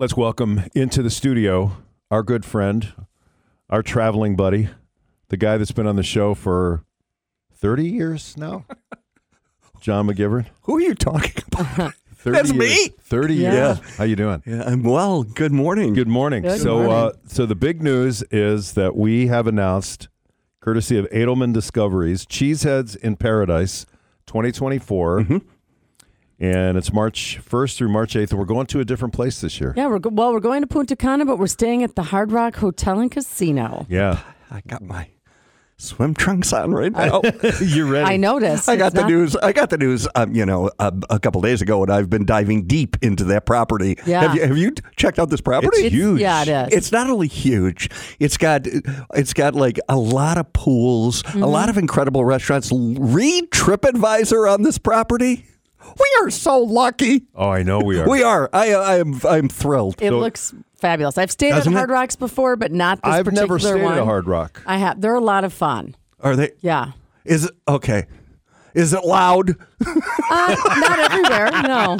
Let's welcome into the studio our good friend, our traveling buddy, the guy that's been on the show for 30 years now, John McGivern. Who are you talking about? 30 That's years. me. 30 Yeah. years. How you doing? yeah, I'm well. Good morning. Good morning. Good so, morning. Uh, so the big news is that we have announced, courtesy of Edelman Discoveries, Cheeseheads in Paradise, 2024, Mm-hmm. And it's March 1st through March 8th. And we're going to a different place this year. Yeah, we're go- well, we're going to Punta Cana, but we're staying at the Hard Rock Hotel and Casino. Yeah, I got my swim trunks on right now. you're ready. I noticed. I got It's the not- news. I got the news. Um, you know, uh, a couple days ago, and I've been diving deep into that property. Yeah. Have you, have you checked out this property? It's huge. Yeah, it is. It's not only huge; it's got it's got like a lot of pools, Mm-hmm. a lot of incredible restaurants. Read TripAdvisor on this property. We are so lucky. Oh, I know we are. We are. I I am I'm thrilled. It So- looks fabulous. I've stayed at Doesn't it? Hard Rocks before, but not this I've particular never stayed one. at a Hard Rock. I have. They're a lot of fun. Are they? Yeah. Is it okay? Is it loud? Uh, not everywhere. No.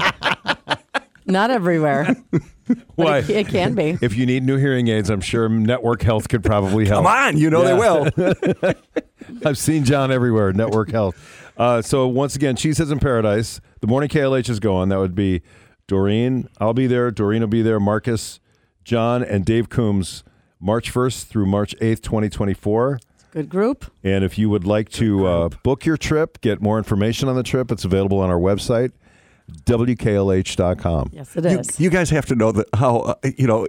Not everywhere. But Why? It, it can be. If you need new hearing aids, I'm sure Network Health could probably help. Come on, you know they will. I've seen John everywhere. Network Health. Uh, so once again, Cheeseheads in Paradise. The morning KLH is going. That would be Doreen. I'll be there. Doreen will be there. Marcus, John, and Dave Coombs. March 1st through March 8th, 2024. Good group. And if you would like to uh, book your trip, get more information on the trip, it's available on our website, WKLH.com. Yes, it is. You, you guys have to know that how uh, you know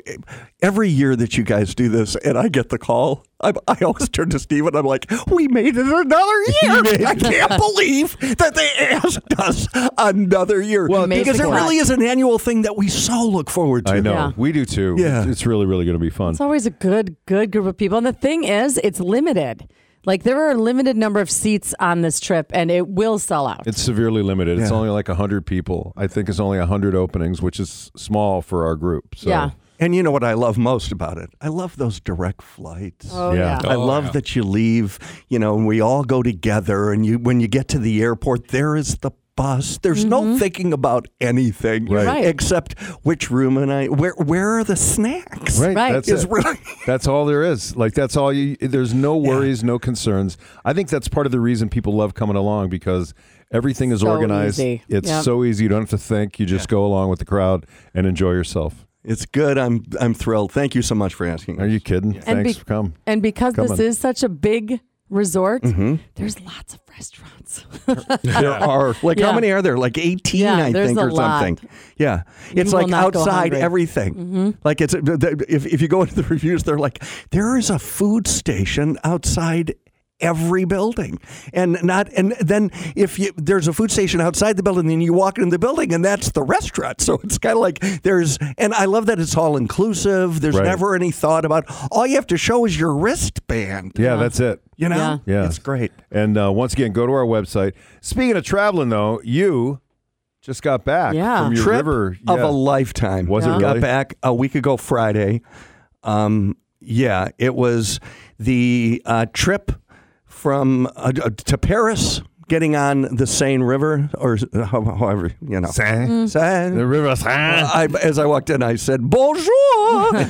every year that you guys do this, and I get the call. I, I always turn to Steve and I'm like, "We made it another year! I can't believe that they asked us another year." Well, because it really is an annual thing that we so look forward to. I know. Yeah. We do too. Yeah. It's really, really going to be fun. It's always a good, good group of people. And the thing is, it's limited. Like there are a limited number of seats on this trip, and it will sell out. It's severely limited. It's Yeah. only like 100 people. I think it's only 100 openings, which is small for our group. So, Yeah. And you know what I love most about it? I love those direct flights. Oh Yeah. yeah. I oh, love that you leave, you know, and we all go together and you when you get to the airport, there is the bus. There's no mm-hmm. thinking about anything You're right. except which room and I where where are the snacks? Right. Right. That's Is it. really That's all there is. Like that's all you. There's no worries, no concerns. I think that's part of the reason people love coming along because everything is So organized. easy. It's Yep. so easy. You don't have to think. You just go along with the crowd and enjoy yourself. It's good. I'm I'm thrilled. Thank you so much for asking. Are you kidding? And Thanks be- for coming. And because this is such a big resort, Mm-hmm. there's lots of restaurants. There are like how many are there? Like 18 Yeah, I think a or something. Yeah. It's will like outside hungry. Mm-hmm. everything. Like it's if if you go into the reviews they're like there is a food station outside every building and not and then if you there's a food station outside the building then you walk into the building and that's the restaurant so it's kind of like there's and i love that it's all inclusive there's Right. never any thought about all you have to show is your wristband Yeah, that's it. you know Yeah. Yeah. it's great And uh, once again, go to our website. Speaking of traveling, though, you just got back Yeah. from your trip river. of yeah. a lifetime. Was it Yeah. Got back a week ago Friday. Um, yeah, it was the uh, trip from uh, to Paris, getting on the Seine River, or however you know. Seine. Seine. The river. Seine. I, as I walked in, I said bonjour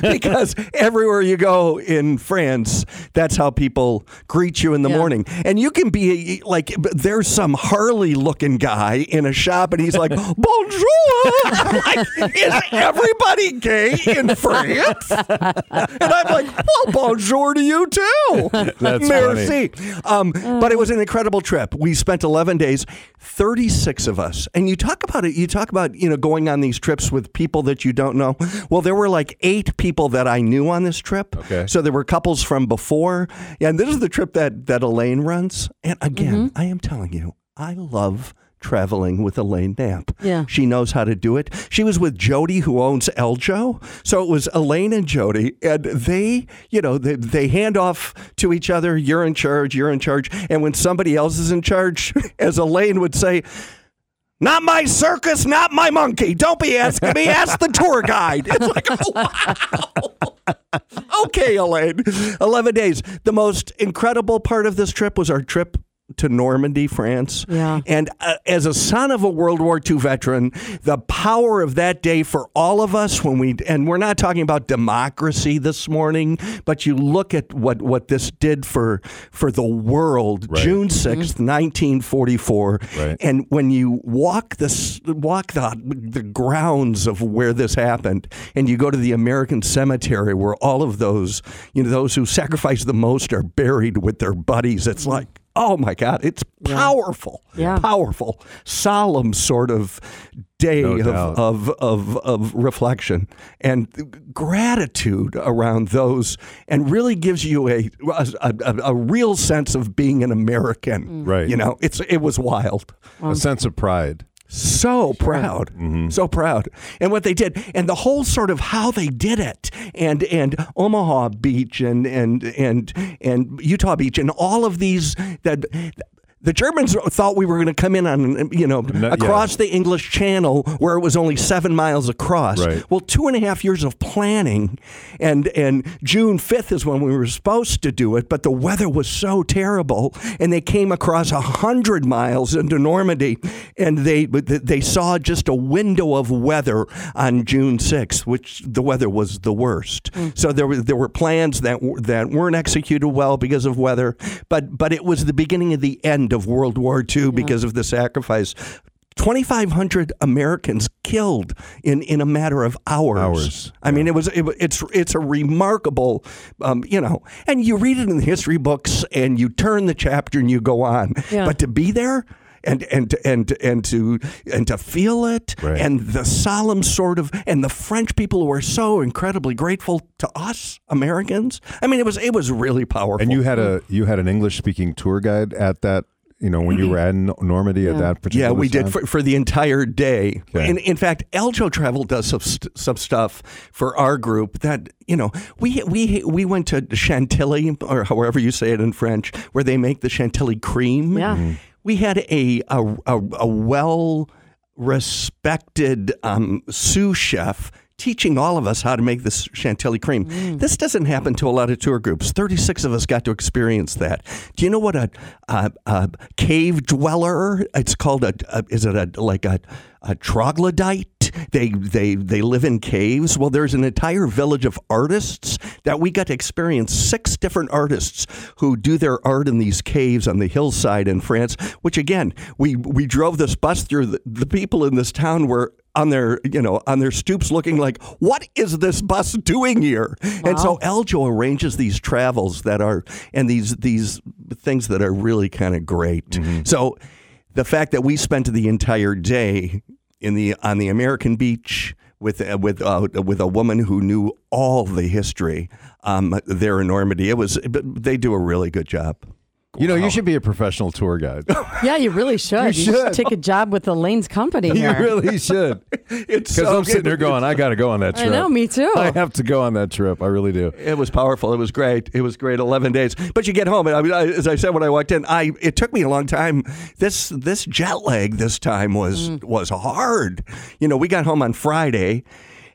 because everywhere you go in France, that's how people greet you in the Yeah. morning. And you can be like, there's some Harley looking guy in a shop, and he's like bonjour. I'm like, is everybody gay in France? And I'm like, well, bonjour to you too. That's Merci. Um, but it was an incredible trip. We spent 11 days, 36 of us. And you talk about it, you talk about, you know, going on these trips with people that you don't know. Well, there were like eight people that I knew on this trip. Okay. So there were couples from before. And this is the trip that, that Elaine runs. And again, Mm-hmm. I am telling you, I love traveling with Elaine Knapp. Yeah. She knows how to do it. She was with Jody, who owns Eljo. So it was Elaine and Jody, and they, you know, they, they hand off to each other. You're in charge. You're in charge. And when somebody else is in charge, as Elaine would say, not my circus, not my monkey. Don't be asking me. Ask the tour guide. It's like, oh, wow. okay, Elaine. 11 days. The most incredible part of this trip was our trip to Normandy, France. Yeah. And uh, as a son of a World War II veteran, the power of that day for all of us when we and we're not talking about democracy this morning, but you look at what what this did for for the world. Right. June 6th, 1944. Right. And when you walk this walk the the grounds of where this happened and you go to the American cemetery where all of those, you know, those who sacrifice the most are buried with their buddies. It's like Oh my God! It's powerful, Yeah. powerful, solemn sort of day No of, of of of reflection and gratitude around those, and really gives you a a, a, a real sense of being an American. Right. You know, it's it was wild a sense of pride. So proud. Mm-hmm. so proud. And what they did and the whole sort of how they did it and and omaha beach and and and and utah beach and all of these that the Germans thought we were going to come in on, you know, yeah. across the English Channel where it was only seven miles across. Right. Well, two and a half years of planning, and and June fifth is when we were supposed to do it, but the weather was so terrible, and they came across a hundred miles into Normandy, and they they saw just a window of weather on June sixth, which the weather was the worst. Mm. So there were there were plans that that weren't executed well because of weather, but but it was the beginning of the end of World War II because of the sacrifice. 2,500 Americans killed in, in a matter of hours. Hours, I mean, it was it, it's it's a remarkable, um, you know, and you read it in the history books and you turn the chapter and you go on. Yeah. But to be there and and and and to and to feel it Right. and the solemn sort of and the French people who were so incredibly grateful to us Americans. I mean, it was it was really powerful. And you had a you had an English speaking tour guide at that. You know, when you were at Nor- Normandy at that particular. Yeah, we time? did for, for the entire day. Okay. In, in fact, Eljo Travel does some, st- some stuff for our group that you know we we we went to Chantilly or however you say it in French, where they make the Chantilly cream. Yeah. Mhm. we had a a, a, a well respected um, sous chef. Teaching all of us how to make this chantilly cream. Mm. This doesn't happen to a lot of tour groups. Thirty-six of us got to experience that. Do you know what a, a, a cave dweller? It's called a. a is it a like a, a troglodyte? They they they live in caves. Well, there's an entire village of artists that we got to experience. Six different artists who do their art in these caves on the hillside in France. Which again, we we drove this bus through. The, the people in this town were on their you know on their stoops looking like what is this bus doing here and so eljo arranges these travels that are and these these things that are really kind of great so the fact that we spent the entire day in the on the american beach with uh, with uh, with a woman who knew all the history um, there in Normandy. It was they do a really good job. You know, you should be a professional tour guide. Yeah, you really should. You, should. take a job with Elaine's company you here. really should. It's Because so I'm sitting good. there going, I got to go on that I trip. know, me too. I have to go on that trip. I really do. It was powerful. It was great. It was great. Eleven days, but you get home. And I mean, I, as I said when I walked in, I it took me a long time. This this jet lag this time was mm. was hard. You know, we got home on Friday,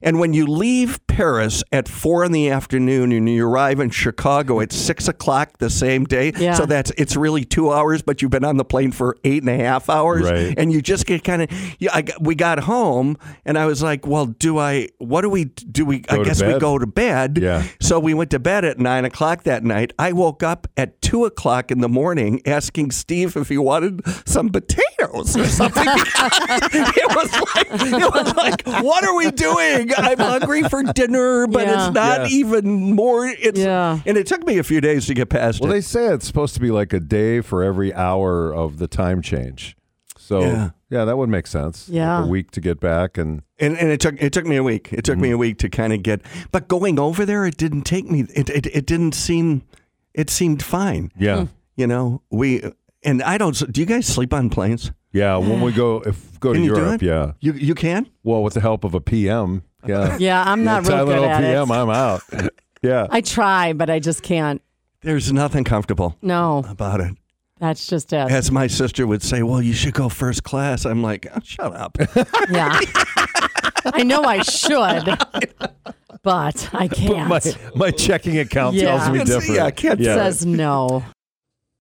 and when you leave Paris at four in the afternoon and you arrive in Chicago at six o'clock the same day, Yeah. so that's it's really two hours, but you've been on the plane for eight and a half hours, Right. and you just get kind of. Yeah, I, we got home, and I was like, "Well, do I? What do we do? We I Go to guess we go to bed." Yeah. So we went to bed at nine o'clock that night. I woke up at two o'clock in the morning asking Steve if he wanted some potatoes or something. it was like, it was like, what are we doing? I'm hungry for dinner, but Yeah. it's not Yeah. even more. It's Yeah. and it took me a few days to get past Well, it. they say it's supposed to be like a day for every hour of the time change. So, Yeah. yeah, that would make sense. Like Yeah. a week to get back. And And, and it took it took me a week. It took me mm-hmm. a week to kind of get. But going over there, it didn't take me. It, it it didn't seem. It seemed fine. yeah. Hmm. You know, we and I don't. Do you guys sleep on planes? Yeah. When we go, if go Can to you do Europe, it? yeah. You you can. Well, with the help of a PM. Yeah. Yeah, I'm not real Tylenol good at PM, it. I'm out. yeah. I try, but I just can't. There's nothing comfortable No, about it. that's just it. As my sister would say, "Well, you should go first class." I'm like, oh, "Shut up." Yeah. I know I should, but I can't. my my checking account Yeah. tells me It's- different. yeah, I can't- Says no.